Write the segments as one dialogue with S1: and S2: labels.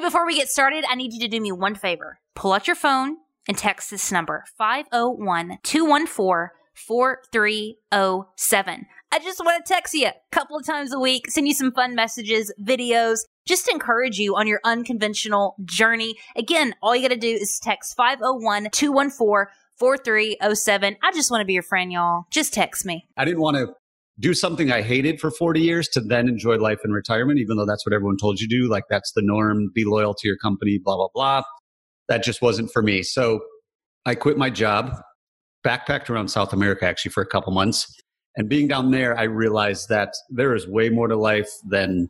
S1: Before we get started, I need you to do me one favor. Pull out your phone and text this number 501 214 4307. I just want to text you a couple of times a week, send you some fun messages, videos, just encourage you on your unconventional journey. Again, all you got to do is text 501 214 4307. I just want to be your friend, y'all. Just text me.
S2: I didn't want to do something I hated for 40 years to then enjoy life in retirement, even though that's what everyone told you to do. Like that's the norm, be loyal to your company, blah, blah, blah. That just wasn't for me. So I quit my job, backpacked around South America actually for a couple months. And being down there, I realized that there is way more to life than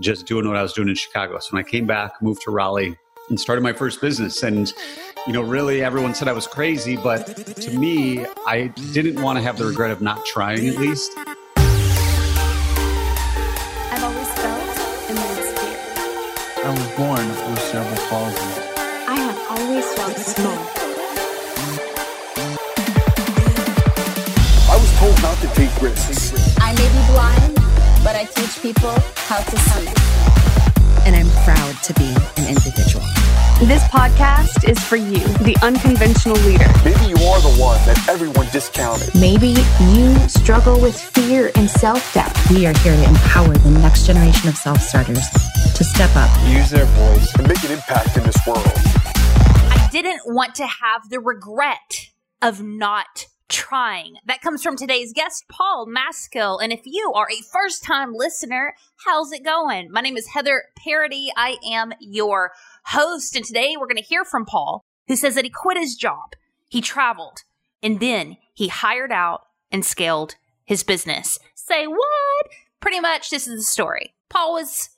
S2: just doing what I was doing in Chicago. So when I came back, moved to Raleigh, and started my first business. And, you know, really everyone said I was crazy, but to me, I didn't want to have the regret of not trying at least.
S3: Born with cerebral palsy.
S4: I have always felt small.
S5: I was told not to take risks.
S6: I may be blind, but I teach people how to see.
S7: And I'm proud to be an individual.
S8: This podcast is for you, the unconventional leader.
S5: Maybe you are the one that everyone discounted.
S9: Maybe you struggle with fear and self doubt.
S7: We are here to empower the next generation of self starters to step up,
S3: use their voice,
S5: and make an impact in this world.
S1: I didn't want to have the regret of not trying. That comes from today's guest, Paul Maskill. And if you are a first time listener, how's it going? My name is Heather Parady. I am your host. And today we're going to hear from Paul, who says that he quit his job, he traveled, and then he hired out and scaled his business. Say what? Pretty much, this is the story. Paul was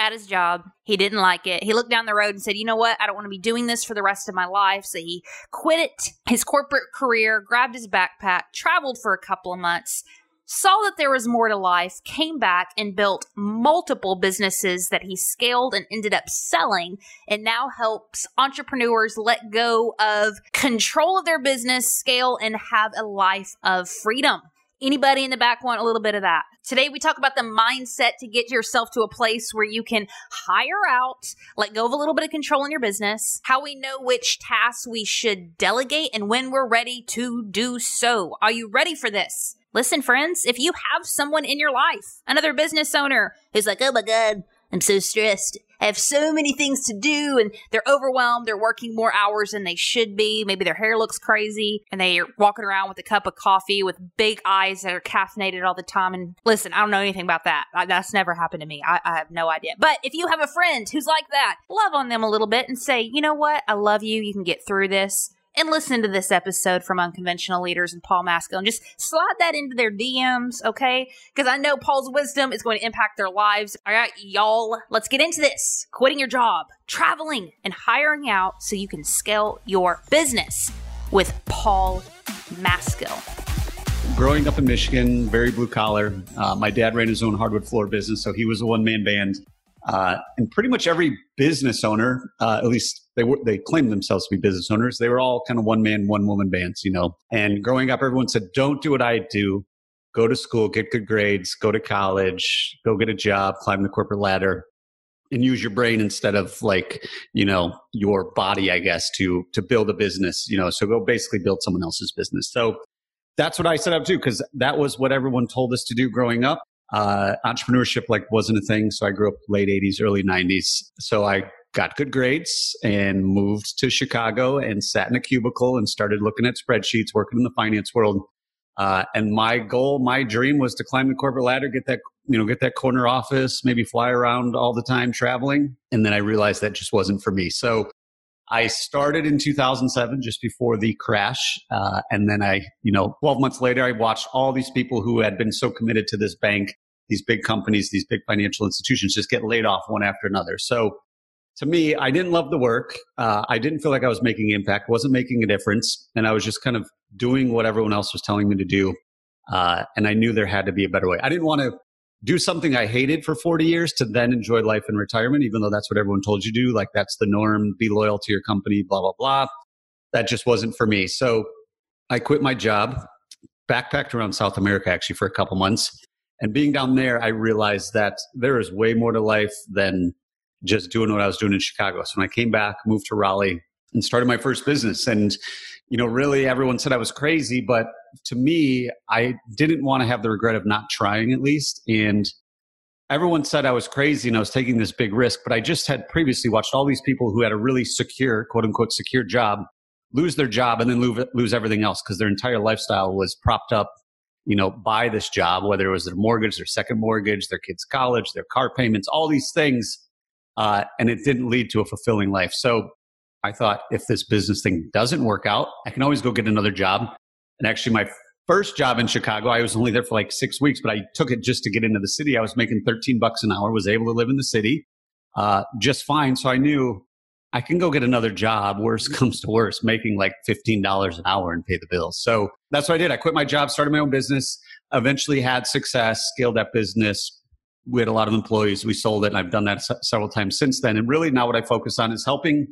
S1: at his job. He didn't like it. He looked down the road and said, You know what? I don't want to be doing this for the rest of my life. So he quit it, his corporate career, grabbed his backpack, traveled for a couple of months, saw that there was more to life, came back and built multiple businesses that he scaled and ended up selling, and now helps entrepreneurs let go of control of their business, scale, and have a life of freedom. Anybody in the back want a little bit of that? Today, we talk about the mindset to get yourself to a place where you can hire out, let go of a little bit of control in your business, how we know which tasks we should delegate, and when we're ready to do so. Are you ready for this? Listen, friends, if you have someone in your life, another business owner who's like, oh my God, I'm so stressed. I have so many things to do and they're overwhelmed. They're working more hours than they should be. Maybe their hair looks crazy and they're walking around with a cup of coffee with big eyes that are caffeinated all the time. And listen, I don't know anything about that. That's never happened to me. I, I have no idea. But if you have a friend who's like that, love on them a little bit and say, you know what? I love you. You can get through this and listen to this episode from Unconventional Leaders and Paul Maskill and just slide that into their DMs, okay? Because I know Paul's wisdom is going to impact their lives. All right, y'all, let's get into this. Quitting your job, traveling, and hiring out so you can scale your business with Paul Maskill.
S2: Growing up in Michigan, very blue collar. Uh, my dad ran his own hardwood floor business, so he was a one man band. Uh, and pretty much every business owner, uh, at least they were, they claimed themselves to be business owners. They were all kind of one man, one woman bands, you know. And growing up, everyone said, "Don't do what I do. Go to school, get good grades, go to college, go get a job, climb the corporate ladder." and use your brain instead of like you know your body i guess to to build a business you know so go basically build someone else's business so that's what i set up to because that was what everyone told us to do growing up uh, entrepreneurship like wasn't a thing so i grew up late 80s early 90s so i got good grades and moved to chicago and sat in a cubicle and started looking at spreadsheets working in the finance world uh, and my goal, my dream was to climb the corporate ladder, get that, you know, get that corner office, maybe fly around all the time traveling. And then I realized that just wasn't for me. So I started in 2007, just before the crash. Uh, and then I, you know, 12 months later, I watched all these people who had been so committed to this bank, these big companies, these big financial institutions just get laid off one after another. So to me, I didn't love the work. Uh, I didn't feel like I was making impact, wasn't making a difference. And I was just kind of doing what everyone else was telling me to do. Uh, and I knew there had to be a better way. I didn't want to do something I hated for 40 years to then enjoy life in retirement, even though that's what everyone told you to do. Like that's the norm, be loyal to your company, blah, blah, blah. That just wasn't for me. So I quit my job, backpacked around South America actually for a couple months. And being down there, I realized that there is way more to life than just doing what I was doing in Chicago. So when I came back, moved to Raleigh and started my first business. And, you know, really everyone said I was crazy, but to me, I didn't want to have the regret of not trying at least. And everyone said I was crazy and I was taking this big risk, but I just had previously watched all these people who had a really secure, quote unquote, secure job lose their job and then lose, lose everything else because their entire lifestyle was propped up you know, buy this job, whether it was their mortgage, their second mortgage, their kids' college, their car payments, all these things. Uh, and it didn't lead to a fulfilling life. So I thought if this business thing doesn't work out, I can always go get another job. And actually, my first job in Chicago, I was only there for like six weeks, but I took it just to get into the city. I was making 13 bucks an hour, was able to live in the city uh, just fine. So I knew I can go get another job. Worst comes to worst, making like $15 an hour and pay the bills. So that's what I did. I quit my job, started my own business, eventually had success, scaled that business. We had a lot of employees. We sold it, and I've done that several times since then. And really, now what I focus on is helping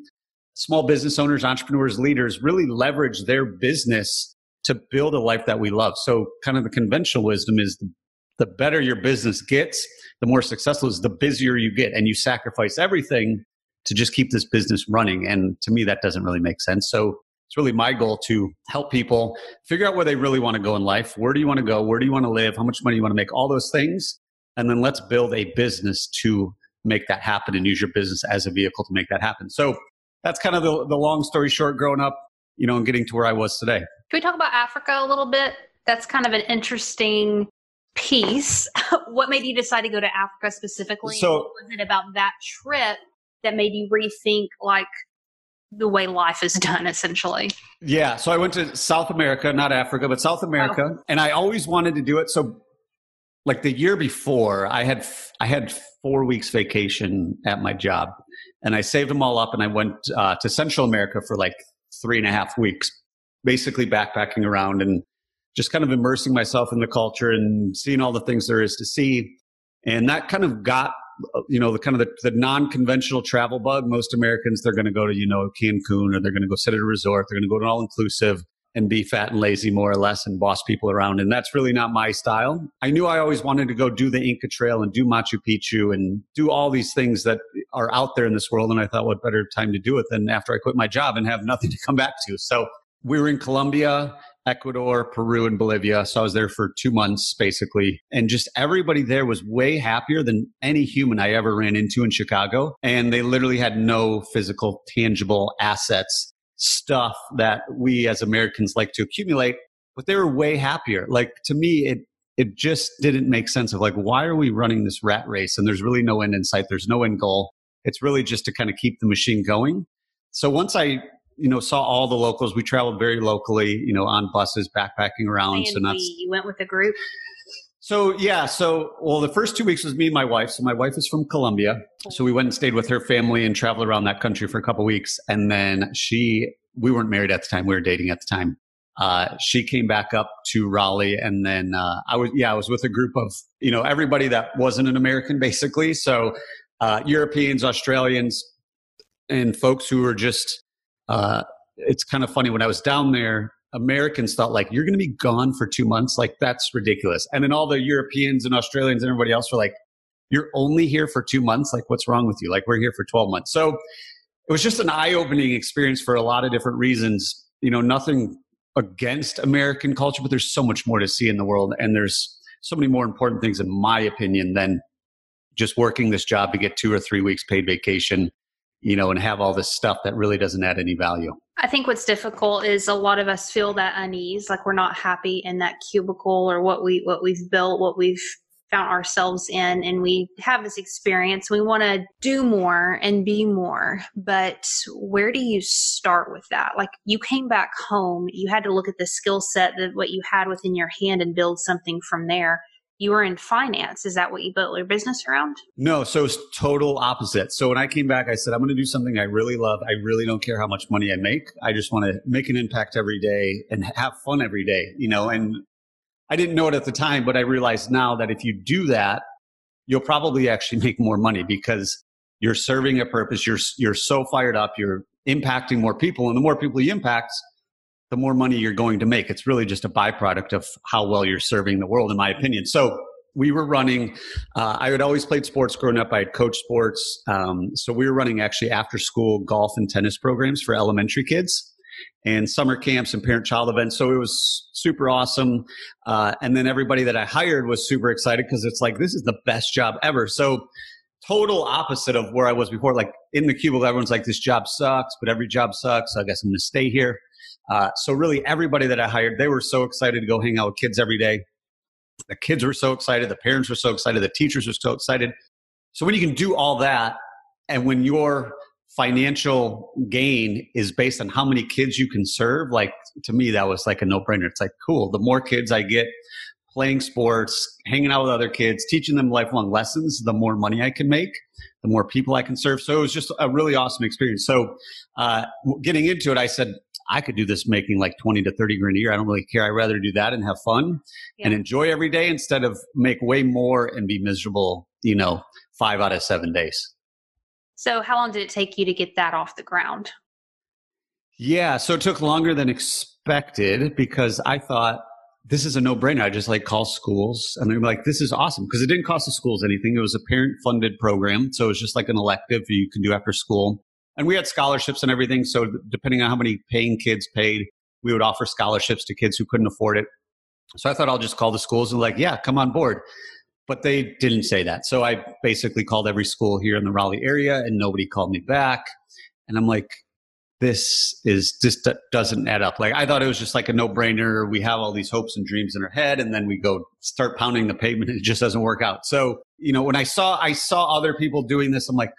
S2: small business owners, entrepreneurs, leaders really leverage their business to build a life that we love. So, kind of the conventional wisdom is the, the better your business gets, the more successful is, the busier you get, and you sacrifice everything to just keep this business running. And to me, that doesn't really make sense. So it's really my goal to help people figure out where they really want to go in life. Where do you want to go? Where do you want to live? How much money you want to make? All those things. And then let's build a business to make that happen and use your business as a vehicle to make that happen. So that's kind of the, the long story short growing up, you know, and getting to where I was today.
S1: Can we talk about Africa a little bit? That's kind of an interesting piece. what made you decide to go to Africa specifically?
S2: So-
S1: what was it about that trip that made you rethink like the way life is done essentially?
S2: Yeah. So I went to South America, not Africa, but South America. Oh. And I always wanted to do it. So like the year before, I had I had four weeks vacation at my job, and I saved them all up, and I went uh, to Central America for like three and a half weeks, basically backpacking around and just kind of immersing myself in the culture and seeing all the things there is to see. And that kind of got you know the kind of the, the non-conventional travel bug. Most Americans they're going to go to you know Cancun or they're going to go sit at a resort. They're going to go to an all-inclusive and be fat and lazy more or less and boss people around. And that's really not my style. I knew I always wanted to go do the Inca Trail and do Machu Picchu and do all these things that are out there in this world. And I thought, what better time to do it than after I quit my job and have nothing to come back to? So we were in Colombia, Ecuador, Peru, and Bolivia. So I was there for two months basically. And just everybody there was way happier than any human I ever ran into in Chicago. And they literally had no physical, tangible assets stuff that we as Americans like to accumulate, but they were way happier. Like to me, it it just didn't make sense of like why are we running this rat race and there's really no end in sight. There's no end goal. It's really just to kind of keep the machine going. So once I you know saw all the locals, we traveled very locally, you know, on buses, backpacking around.
S1: And
S2: so not
S1: we, you went with a group.
S2: So yeah, so well, the first two weeks was me and my wife. So my wife is from Colombia, so we went and stayed with her family and traveled around that country for a couple weeks. And then she, we weren't married at the time; we were dating at the time. Uh, she came back up to Raleigh, and then uh, I was yeah, I was with a group of you know everybody that wasn't an American basically. So uh, Europeans, Australians, and folks who were just. Uh, it's kind of funny when I was down there. Americans thought like you're going to be gone for two months, like that's ridiculous. And then all the Europeans and Australians and everybody else were like, "You're only here for two months. Like, what's wrong with you? Like, we're here for twelve months." So it was just an eye-opening experience for a lot of different reasons. You know, nothing against American culture, but there's so much more to see in the world, and there's so many more important things, in my opinion, than just working this job to get two or three weeks paid vacation. You know, and have all this stuff that really doesn't add any value.
S1: I think what's difficult is a lot of us feel that unease, like we're not happy in that cubicle or what we what we've built, what we've found ourselves in, and we have this experience. We want to do more and be more, but where do you start with that? Like you came back home, you had to look at the skill set that what you had within your hand and build something from there. You were in finance. Is that what you built your business around?
S2: No, so it's total opposite. So when I came back, I said, I'm going to do something I really love. I really don't care how much money I make. I just want to make an impact every day and have fun every day, you know, and I didn't know it at the time, but I realized now that if you do that, you'll probably actually make more money because you're serving a purpose. You're, you're so fired up. You're impacting more people and the more people you impact, the more money you're going to make. It's really just a byproduct of how well you're serving the world, in my opinion. So we were running, uh, I had always played sports growing up. I had coached sports. Um, so we were running actually after school golf and tennis programs for elementary kids and summer camps and parent child events. So it was super awesome. Uh, and then everybody that I hired was super excited because it's like, this is the best job ever. So total opposite of where I was before. Like in the cubicle, everyone's like, this job sucks, but every job sucks. So I guess I'm going to stay here. Uh, so really everybody that I hired, they were so excited to go hang out with kids every day. The kids were so excited. The parents were so excited. The teachers were so excited. So when you can do all that and when your financial gain is based on how many kids you can serve, like to me, that was like a no brainer. It's like, cool. The more kids I get playing sports, hanging out with other kids, teaching them lifelong lessons, the more money I can make, the more people I can serve. So it was just a really awesome experience. So uh, getting into it, I said, I could do this making like 20 to 30 grand a year. I don't really care. I'd rather do that and have fun yeah. and enjoy every day instead of make way more and be miserable, you know, five out of seven days.
S1: So, how long did it take you to get that off the ground?
S2: Yeah, so it took longer than expected because I thought this is a no brainer. I just like call schools and they're like, this is awesome because it didn't cost the schools anything. It was a parent funded program. So it was just like an elective you can do after school. And we had scholarships and everything. So depending on how many paying kids paid, we would offer scholarships to kids who couldn't afford it. So I thought I'll just call the schools and like, yeah, come on board. But they didn't say that. So I basically called every school here in the Raleigh area and nobody called me back. And I'm like, this is just doesn't add up. Like I thought it was just like a no brainer. We have all these hopes and dreams in our head and then we go start pounding the pavement and it just doesn't work out. So, you know, when I saw, I saw other people doing this, I'm like,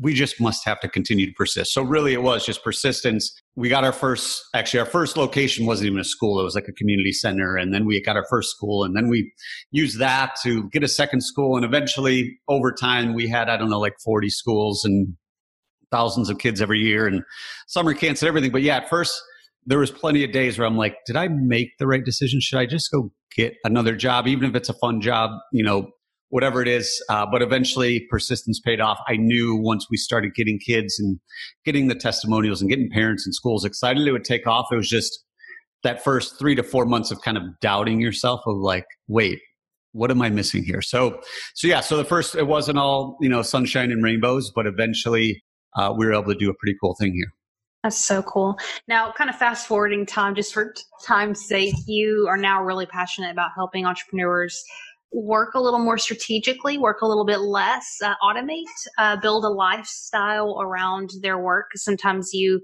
S2: we just must have to continue to persist. So really it was just persistence. We got our first, actually our first location wasn't even a school. It was like a community center. And then we got our first school and then we used that to get a second school. And eventually over time we had, I don't know, like 40 schools and thousands of kids every year and summer camps and everything. But yeah, at first there was plenty of days where I'm like, did I make the right decision? Should I just go get another job, even if it's a fun job, you know, whatever it is. Uh, but eventually persistence paid off. I knew once we started getting kids and getting the testimonials and getting parents and schools excited it would take off. It was just that first three to four months of kind of doubting yourself of like, wait, what am I missing here? So, so yeah, so the first, it wasn't all, you know, sunshine and rainbows, but eventually uh, we were able to do a pretty cool thing here.
S1: That's so cool. Now, kind of fast forwarding time, just for time's sake, you are now really passionate about helping entrepreneurs work a little more strategically, work a little bit less, uh, automate, uh, build a lifestyle around their work. Sometimes you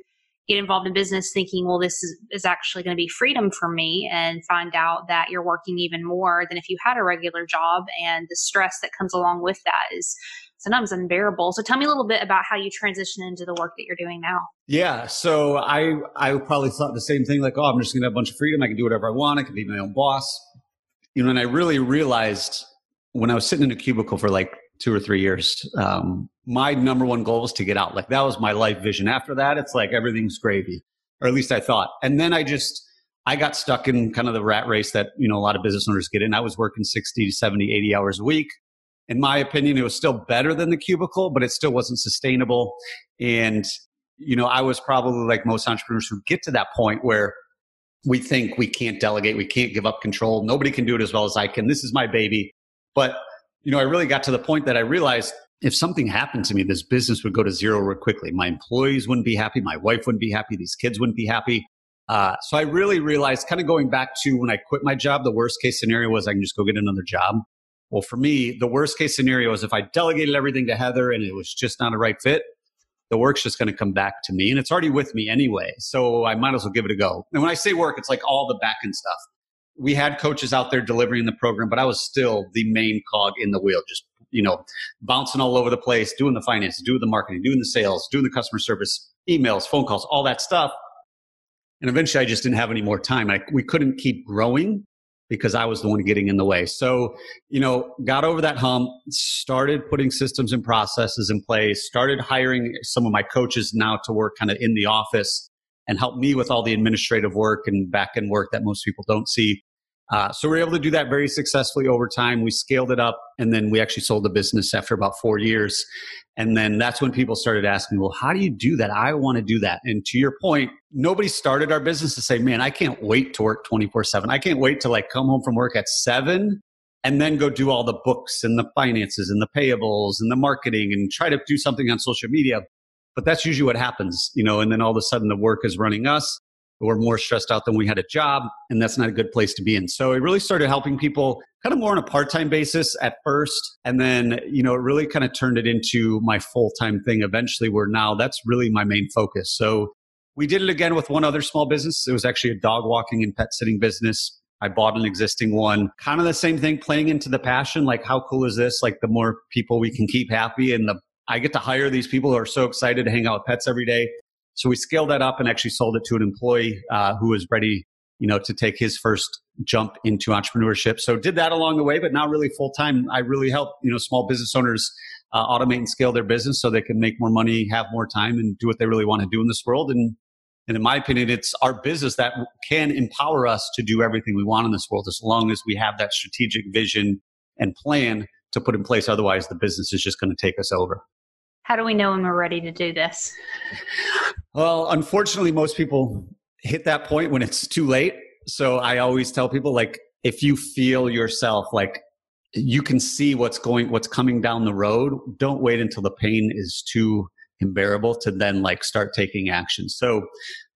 S1: get involved in business thinking, well, this is, is actually going to be freedom for me, and find out that you're working even more than if you had a regular job. And the stress that comes along with that is sometimes unbearable. So tell me a little bit about how you transition into the work that you're doing now.
S2: Yeah. So I, I probably thought the same thing, like, oh, I'm just going to have a bunch of freedom. I can do whatever I want. I can be my own boss you know, and I really realized when I was sitting in a cubicle for like two or three years, um, my number one goal was to get out. Like that was my life vision. After that, it's like everything's gravy, or at least I thought. And then I just, I got stuck in kind of the rat race that, you know, a lot of business owners get in. I was working 60, 70, 80 hours a week. In my opinion, it was still better than the cubicle, but it still wasn't sustainable. And, you know, I was probably like most entrepreneurs who get to that point where we think we can't delegate, we can't give up control. Nobody can do it as well as I can. This is my baby. But, you know, I really got to the point that I realized if something happened to me, this business would go to zero real quickly. My employees wouldn't be happy. My wife wouldn't be happy. These kids wouldn't be happy. Uh, so I really realized, kind of going back to when I quit my job, the worst case scenario was I can just go get another job. Well, for me, the worst case scenario is if I delegated everything to Heather and it was just not a right fit, the work's just going to come back to me and it's already with me anyway. So I might as well give it a go. And when I say work, it's like all the back end stuff. We had coaches out there delivering the program, but I was still the main cog in the wheel, just, you know, bouncing all over the place, doing the finance, doing the marketing, doing the sales, doing the customer service, emails, phone calls, all that stuff. And eventually I just didn't have any more time. I, we couldn't keep growing because I was the one getting in the way. So, you know, got over that hump, started putting systems and processes in place, started hiring some of my coaches now to work kind of in the office and help me with all the administrative work and back end work that most people don't see. Uh, so we are able to do that very successfully over time. We scaled it up and then we actually sold the business after about four years. And then that's when people started asking, well, how do you do that? I want to do that. And to your point, nobody started our business to say, man, I can't wait to work 24 seven. I can't wait to like come home from work at seven and then go do all the books and the finances and the payables and the marketing and try to do something on social media. But that's usually what happens, you know, and then all of a sudden the work is running us. We're more stressed out than we had a job, and that's not a good place to be in. So it really started helping people kind of more on a part-time basis at first and then you know it really kind of turned it into my full-time thing eventually where now that's really my main focus. So we did it again with one other small business. It was actually a dog walking and pet sitting business. I bought an existing one. Kind of the same thing playing into the passion like how cool is this? Like the more people we can keep happy and the i get to hire these people who are so excited to hang out with pets every day so we scaled that up and actually sold it to an employee uh, who was ready you know, to take his first jump into entrepreneurship. So did that along the way, but not really full time. I really help, you know, small business owners uh, automate and scale their business so they can make more money, have more time and do what they really want to do in this world. And, and in my opinion, it's our business that can empower us to do everything we want in this world as long as we have that strategic vision and plan to put in place. Otherwise, the business is just going to take us over.
S1: How do we know when we're ready to do this?
S2: Well, unfortunately, most people hit that point when it's too late. So I always tell people like if you feel yourself like you can see what's going what's coming down the road, don't wait until the pain is too unbearable to then like start taking action. So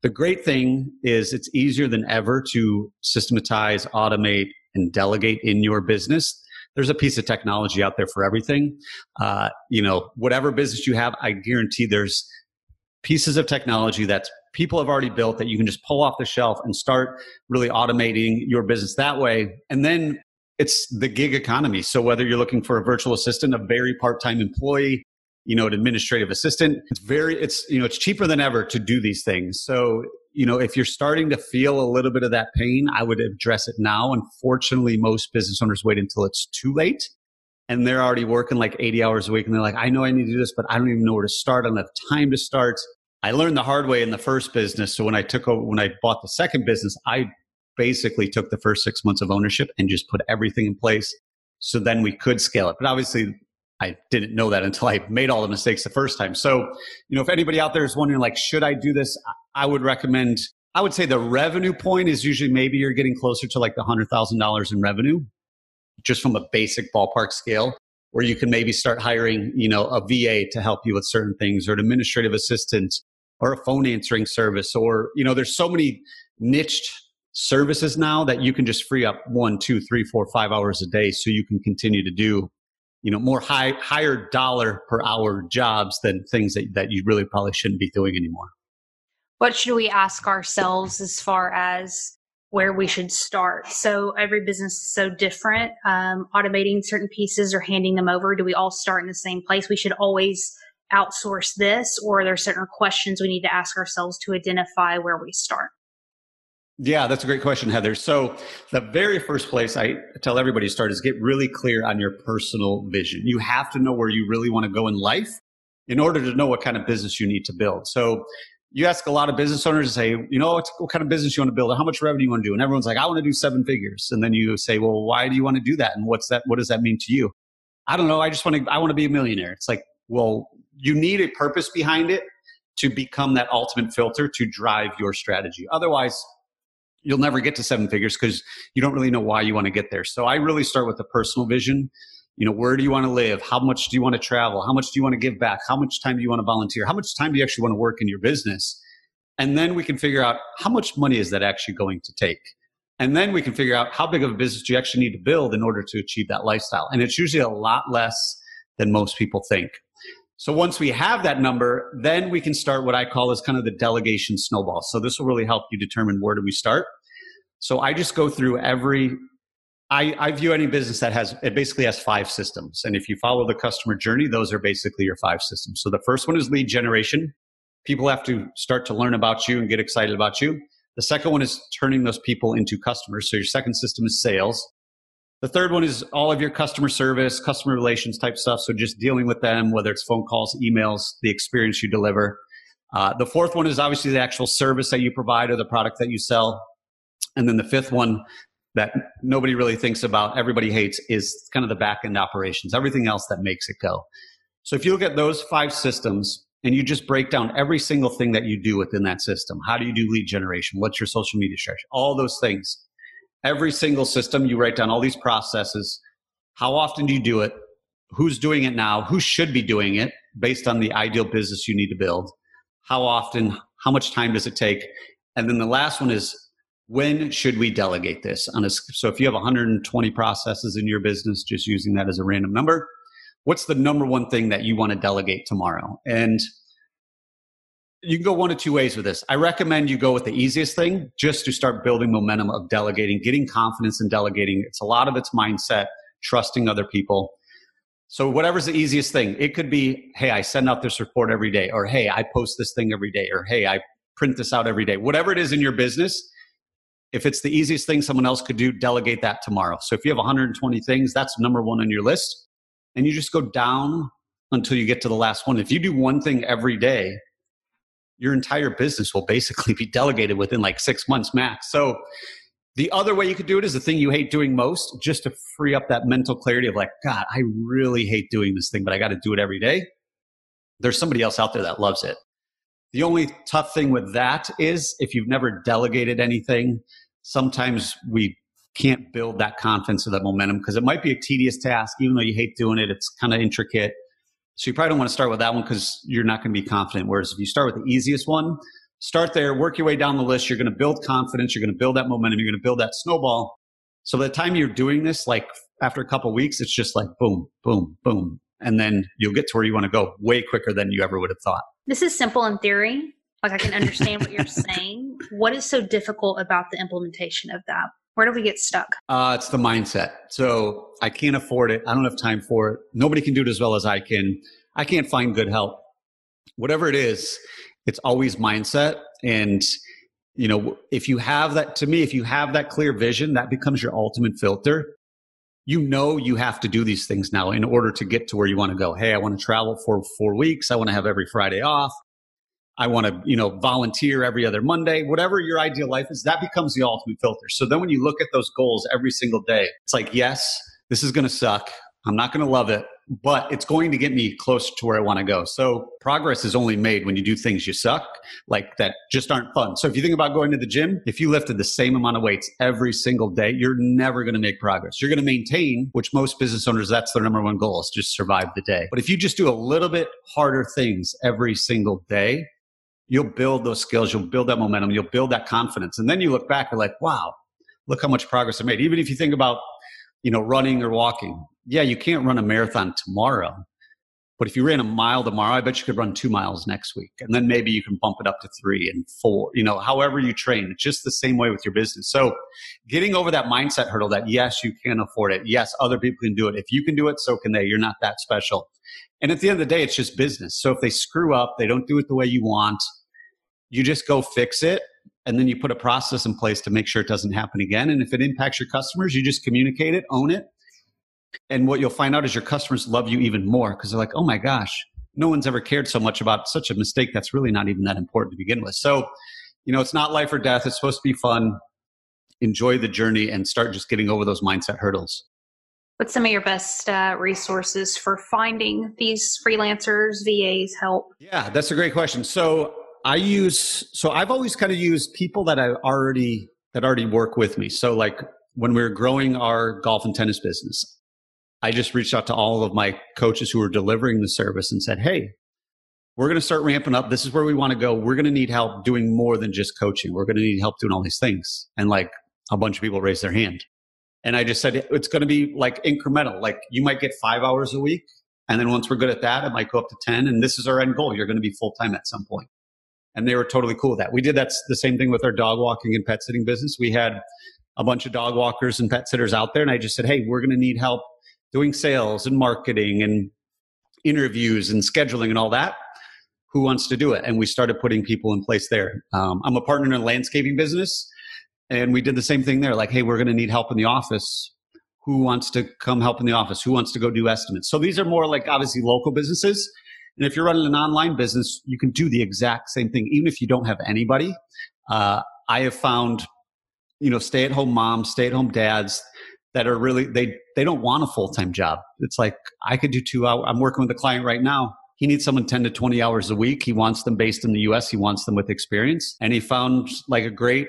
S2: the great thing is it's easier than ever to systematize, automate and delegate in your business. There's a piece of technology out there for everything. Uh, you know, whatever business you have, I guarantee there's pieces of technology that people have already built that you can just pull off the shelf and start really automating your business that way. And then it's the gig economy. So whether you're looking for a virtual assistant, a very part-time employee, you know, an administrative assistant, it's very, it's, you know, it's cheaper than ever to do these things. So, you know, if you're starting to feel a little bit of that pain, I would address it now. Unfortunately, most business owners wait until it's too late and they're already working like 80 hours a week and they're like, I know I need to do this, but I don't even know where to start. I don't have time to start. I learned the hard way in the first business. So when I took over, when I bought the second business, I basically took the first six months of ownership and just put everything in place. So then we could scale it. But obviously I didn't know that until I made all the mistakes the first time. So, you know, if anybody out there is wondering, like, should I do this? I would recommend, I would say the revenue point is usually maybe you're getting closer to like the $100,000 in revenue, just from a basic ballpark scale where you can maybe start hiring, you know, a VA to help you with certain things or an administrative assistant or a phone answering service or you know there's so many niched services now that you can just free up one two three four five hours a day so you can continue to do you know more high higher dollar per hour jobs than things that, that you really probably shouldn't be doing anymore
S1: what should we ask ourselves as far as where we should start so every business is so different um, automating certain pieces or handing them over do we all start in the same place we should always outsource this or are there certain questions we need to ask ourselves to identify where we start?
S2: Yeah, that's a great question, Heather. So, the very first place I tell everybody to start is get really clear on your personal vision. You have to know where you really want to go in life in order to know what kind of business you need to build. So, you ask a lot of business owners to say, you know, what, what kind of business you want to build, or how much revenue you want to do, and everyone's like, I want to do seven figures. And then you say, well, why do you want to do that, and what's that? What does that mean to you? I don't know. I just want to. I want to be a millionaire. It's like, well, you need a purpose behind it to become that ultimate filter to drive your strategy. Otherwise, you'll never get to seven figures because you don't really know why you want to get there. So I really start with the personal vision. You know, where do you want to live? How much do you want to travel? How much do you want to give back? How much time do you want to volunteer? How much time do you actually want to work in your business? And then we can figure out how much money is that actually going to take? And then we can figure out how big of a business do you actually need to build in order to achieve that lifestyle. And it's usually a lot less than most people think. So once we have that number, then we can start what I call as kind of the delegation snowball. So this will really help you determine where do we start. So I just go through every I, I, view any business that has it basically has five systems. And if you follow the customer journey, those are basically your five systems. So the first one is lead generation. People have to start to learn about you and get excited about you. The second one is turning those people into customers. So your second system is sales. The third one is all of your customer service, customer relations type stuff. So just dealing with them, whether it's phone calls, emails, the experience you deliver. Uh, the fourth one is obviously the actual service that you provide or the product that you sell. And then the fifth one that nobody really thinks about, everybody hates, is kind of the back end operations, everything else that makes it go. So if you look at those five systems and you just break down every single thing that you do within that system, how do you do lead generation? What's your social media strategy? All those things every single system, you write down all these processes. How often do you do it? Who's doing it now? Who should be doing it based on the ideal business you need to build? How often? How much time does it take? And then the last one is when should we delegate this? On a, so if you have 120 processes in your business just using that as a random number what's the number one thing that you want to delegate tomorrow? And you can go one of two ways with this. I recommend you go with the easiest thing just to start building momentum of delegating getting confidence in delegating. It's a lot of it's mindset trusting other people. So whatever's the easiest thing it could be hey i send out this report every day or hey i post this thing every day or hey i print this out every day. Whatever it is in your business if it's the easiest thing someone else could do, delegate that tomorrow. So if you have 120 things, that's number one on your list. And you just go down until you get to the last one. If you do one thing every day, your entire business will basically be delegated within like six months max. So the other way you could do it is the thing you hate doing most, just to free up that mental clarity of like, God, I really hate doing this thing, but I got to do it every day. There's somebody else out there that loves it. The only tough thing with that is if you've never delegated anything, sometimes we can't build that confidence or that momentum because it might be a tedious task, even though you hate doing it. It's kind of intricate. So you probably don't want to start with that one because you're not going to be confident. Whereas if you start with the easiest one, start there, work your way down the list. You're going to build confidence. You're going to build that momentum. You're going to build that snowball. So by the time you're doing this, like after a couple weeks, it's just like boom, boom, boom. And then you'll get to where you want to go way quicker than you ever would have thought.
S1: This is simple in theory, like I can understand what you're saying. What is so difficult about the implementation of that? Where do we get stuck?
S2: Uh, it's the mindset. So I can't afford it. I don't have time for it. Nobody can do it as well as I can. I can't find good help. Whatever it is, it's always mindset. And, you know, if you have that, to me, if you have that clear vision, that becomes your ultimate filter. You know, you have to do these things now in order to get to where you want to go. Hey, I want to travel for four weeks. I want to have every Friday off. I want to, you know, volunteer every other Monday, whatever your ideal life is, that becomes the ultimate filter. So then when you look at those goals every single day, it's like, yes, this is going to suck. I'm not going to love it, but it's going to get me closer to where I want to go. So progress is only made when you do things you suck, like that just aren't fun. So if you think about going to the gym, if you lifted the same amount of weights every single day, you're never going to make progress. You're going to maintain, which most business owners, that's their number one goal is just survive the day. But if you just do a little bit harder things every single day, you'll build those skills, you'll build that momentum, you'll build that confidence. And then you look back, you're like, wow, look how much progress I made. Even if you think about, you know, running or walking, yeah, you can't run a marathon tomorrow. But if you ran a mile tomorrow, I bet you could run two miles next week. And then maybe you can bump it up to three and four, you know, however you train. It's just the same way with your business. So getting over that mindset hurdle that yes, you can afford it. Yes, other people can do it. If you can do it, so can they. You're not that special. And at the end of the day, it's just business. So if they screw up, they don't do it the way you want, you just go fix it. And then you put a process in place to make sure it doesn't happen again. And if it impacts your customers, you just communicate it, own it. And what you'll find out is your customers love you even more because they're like, oh my gosh, no one's ever cared so much about such a mistake that's really not even that important to begin with. So, you know, it's not life or death. It's supposed to be fun. Enjoy the journey and start just getting over those mindset hurdles.
S1: What's some of your best uh, resources for finding these freelancers, VAs, help?
S2: Yeah, that's a great question. So I use so I've always kind of used people that I already that already work with me. So like when we were growing our golf and tennis business, I just reached out to all of my coaches who were delivering the service and said, "Hey, we're going to start ramping up. This is where we want to go. We're going to need help doing more than just coaching. We're going to need help doing all these things." And like a bunch of people raised their hand. And I just said, it's going to be like incremental. Like you might get five hours a week. And then once we're good at that, it might go up to 10. And this is our end goal. You're going to be full time at some point. And they were totally cool with that. We did that the same thing with our dog walking and pet sitting business. We had a bunch of dog walkers and pet sitters out there. And I just said, Hey, we're going to need help doing sales and marketing and interviews and scheduling and all that. Who wants to do it? And we started putting people in place there. Um, I'm a partner in a landscaping business. And we did the same thing there. Like, hey, we're going to need help in the office. Who wants to come help in the office? Who wants to go do estimates? So these are more like obviously local businesses. And if you're running an online business, you can do the exact same thing, even if you don't have anybody. Uh, I have found, you know, stay at home moms, stay at home dads that are really, they, they don't want a full time job. It's like, I could do two hours. I'm working with a client right now. He needs someone 10 to 20 hours a week. He wants them based in the US. He wants them with experience. And he found like a great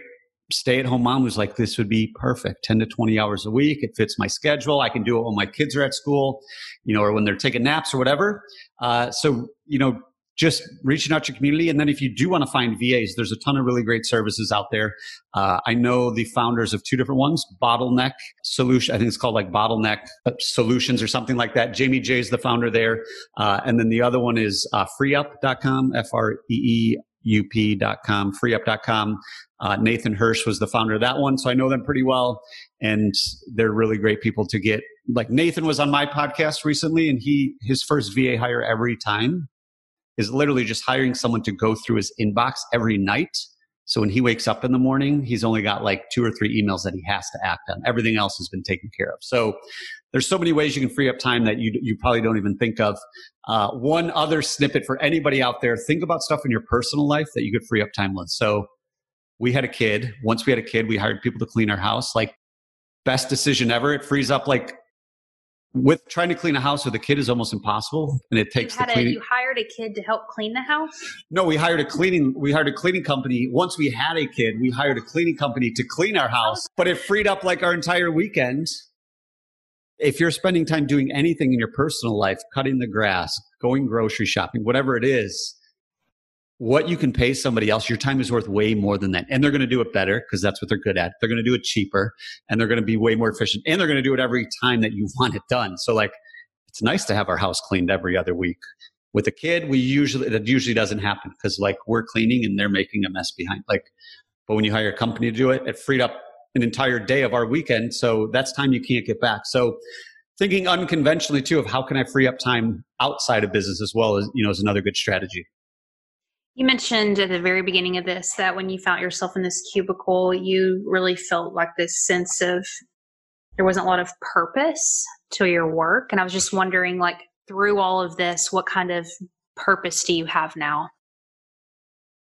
S2: stay at home mom was like, this would be perfect 10 to 20 hours a week. It fits my schedule. I can do it when my kids are at school, you know, or when they're taking naps or whatever. Uh, so, you know, just reaching out to your community. And then if you do want to find VAs, there's a ton of really great services out there. Uh, I know the founders of two different ones, Bottleneck Solution. I think it's called like Bottleneck Solutions or something like that. Jamie J is the founder there. Uh, and then the other one is uh, freeup.com, F R E E up.com, freeup.com. Uh, Nathan Hirsch was the founder of that one. So I know them pretty well. And they're really great people to get. Like Nathan was on my podcast recently and he, his first VA hire every time is literally just hiring someone to go through his inbox every night. So when he wakes up in the morning, he's only got like two or three emails that he has to act on. Everything else has been taken care of. So there's so many ways you can free up time that you, you probably don't even think of. Uh, one other snippet for anybody out there, think about stuff in your personal life that you could free up time with. So we had a kid. Once we had a kid, we hired people to clean our house. Like best decision ever. It frees up like with trying to clean a house with a kid is almost impossible, and it takes
S1: you had
S2: the cleaning.
S1: A, you hired a kid to help clean the house.
S2: No, we hired a cleaning. We hired a cleaning company. Once we had a kid, we hired a cleaning company to clean our house, but it freed up like our entire weekend. If you're spending time doing anything in your personal life, cutting the grass, going grocery shopping, whatever it is, what you can pay somebody else, your time is worth way more than that. And they're going to do it better because that's what they're good at. They're going to do it cheaper and they're going to be way more efficient and they're going to do it every time that you want it done. So like, it's nice to have our house cleaned every other week. With a kid, we usually, that usually doesn't happen because like we're cleaning and they're making a mess behind. Like, but when you hire a company to do it, it freed up an entire day of our weekend. So that's time you can't get back. So thinking unconventionally too of how can I free up time outside of business as well as, you know, is another good strategy.
S1: You mentioned at the very beginning of this that when you found yourself in this cubicle, you really felt like this sense of there wasn't a lot of purpose to your work. And I was just wondering, like, through all of this, what kind of purpose do you have now?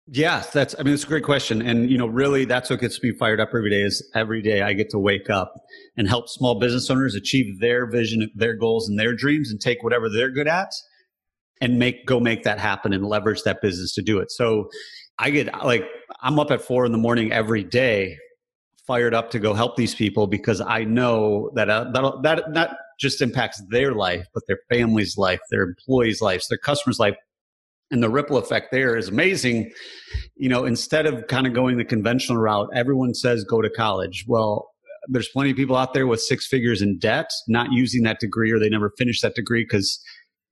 S2: Yeah, that's, I mean, it's a great question. And, you know, really that's what gets me fired up every day is every day I get to wake up and help small business owners achieve their vision, their goals and their dreams and take whatever they're good at and make go make that happen and leverage that business to do it. So I get like I'm up at four in the morning every day, fired up to go help these people because I know that uh, that that not just impacts their life, but their family's life, their employees' lives, their customers' life. And the ripple effect there is amazing. You know, instead of kind of going the conventional route, everyone says go to college. Well, there's plenty of people out there with six figures in debt, not using that degree or they never finish that degree because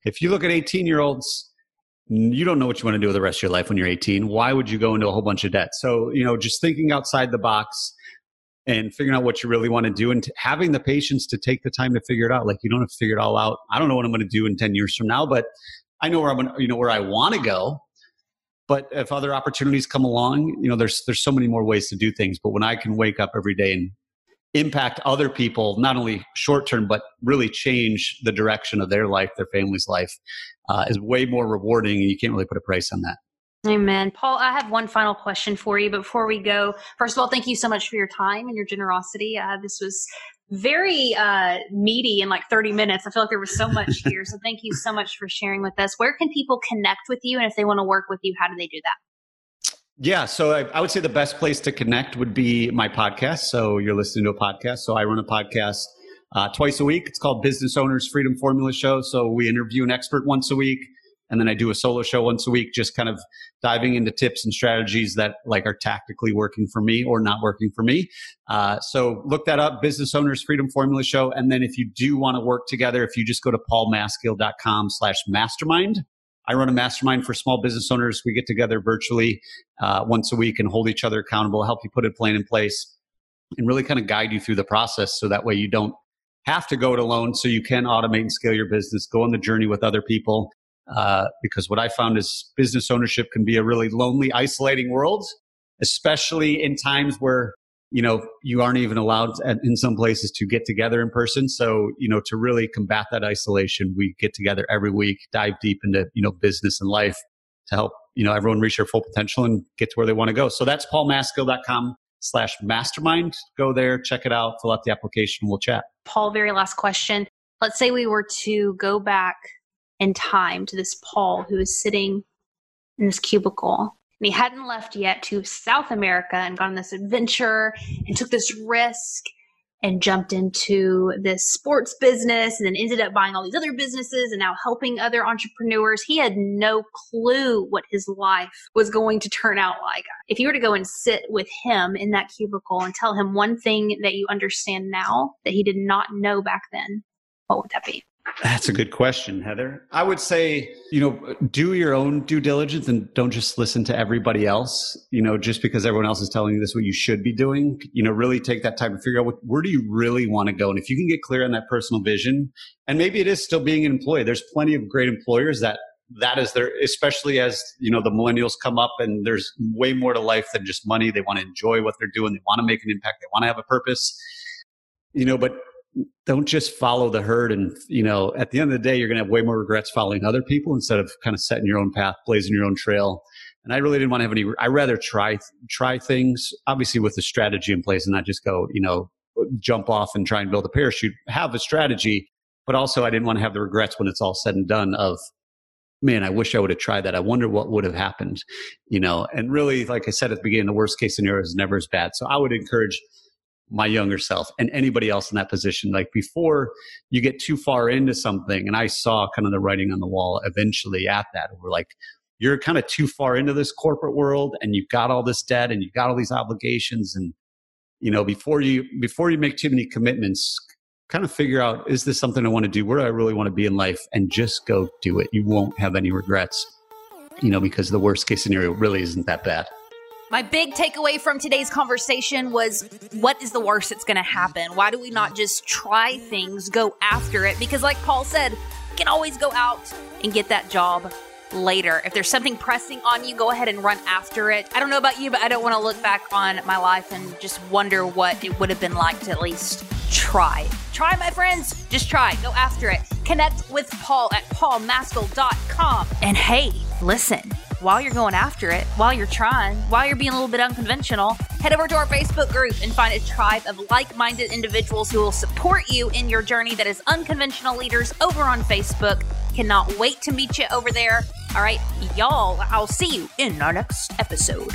S2: if you look at 18 year olds, you don't know what you want to do with the rest of your life when you're 18. Why would you go into a whole bunch of debt? So, you know, just thinking outside the box and figuring out what you really want to do and t- having the patience to take the time to figure it out. Like you don't have to figure it all out. I don't know what I'm going to do in 10 years from now, but I know where I'm you know, where I want to go. But if other opportunities come along, you know, there's, there's so many more ways to do things. But when I can wake up every day and impact other people, not only short term, but really change the direction of their life, their family's life, uh, is way more rewarding. And you can't really put a price on that.
S1: Amen. Paul, I have one final question for you. Before we go, first of all, thank you so much for your time and your generosity. Uh, this was very uh, meaty in like 30 minutes. I feel like there was so much here. so thank you so much for sharing with us. Where can people connect with you? And if they want to work with you, how do they do that?
S2: Yeah, so I, I, would say the best place to connect would be my podcast. So you're listening to a podcast. So I run a podcast uh, twice a week. It's called Business Owners Freedom Formula Show. So we interview an expert once a week, and then I do a solo show once a week, just kind of diving into tips and strategies that like are tactically working for me or not working for me. Uh, so look that up, Business Owners Freedom Formula Show. And then if you do want to work together, if you just go to paulmaskill.com slash mastermind, I run a mastermind for small business owners. We get together virtually uh, once a week and hold each other accountable, help you put a plan in place, and really kind of guide you through the process so that way you don't have to go it alone so you can automate and scale your business, go on the journey with other people. Uh, because what I found is business ownership can be a really lonely, isolating world, especially in times where you know, you aren't even allowed in some places to get together in person. So, you know, to really combat that isolation, we get together every week, dive deep into, you know, business and life to help, you know, everyone reach their full potential and get to where they want to go. So that's paulmaskill.com slash mastermind. Go there, check it out, fill out the application, we'll chat.
S1: Paul, very last question. Let's say we were to go back in time to this Paul who is sitting in this cubicle
S8: And he hadn't left yet to South America and gone on this adventure and took this risk and jumped into this sports business and then ended up buying all these other businesses and now helping other entrepreneurs. He had no clue what his life was going to turn out like. If you were to go and sit with him in that cubicle and tell him one thing that you understand now that he did not know back then, what would that be?
S2: That's a good question, Heather. I would say, you know, do your own due diligence and don't just listen to everybody else. You know, just because everyone else is telling you this is what you should be doing. You know, really take that time to figure out what, where do you really want to go. And if you can get clear on that personal vision, and maybe it is still being an employee. There's plenty of great employers that that is their, especially as you know the millennials come up and there's way more to life than just money. They want to enjoy what they're doing. They want to make an impact. They want to have a purpose. You know, but don't just follow the herd and you know at the end of the day you're going to have way more regrets following other people instead of kind of setting your own path blazing your own trail. And i really didn't want to have any i rather try try things obviously with a strategy in place and not just go you know jump off and try and build a parachute. Have a strategy but also i didn't want to have the regrets when it's all said and done of man i wish i would have tried that. I wonder what would have happened you know? And really like i said at the beginning the worst case scenario is never as bad. So i would encourage my younger self and anybody else in that position. Like before you get too far into something, and I saw kind of the writing on the wall eventually at that. We're like, you're kind of too far into this corporate world and you've got all this debt and you've got all these obligations. And, you know, before you, before you make too many commitments, kind of figure out, is this something I want to do? Where do I really want to be in life? And just go do it. You won't have any regrets, you know, because the worst case scenario really isn't that bad.
S1: My big takeaway from today's conversation was what is the worst that's going to happen? Why do we not just try things, go after it? Because, like Paul said, you can always go out and get that job later. If there's something pressing on you, go ahead and run after it. I don't know about you, but I don't want to look back on my life and just wonder what it would have been like to at least try. Try, my friends. Just try. Go after it. Connect with Paul at paulmaskill.com. And hey, listen while you're going after it, while you're trying, while you're being a little bit unconventional, head over to our Facebook group and find a tribe of like minded individuals who will support you in your journey that is unconventional leaders over on Facebook. Cannot wait to meet you over there. All right, y'all, I'll see you in our next episode.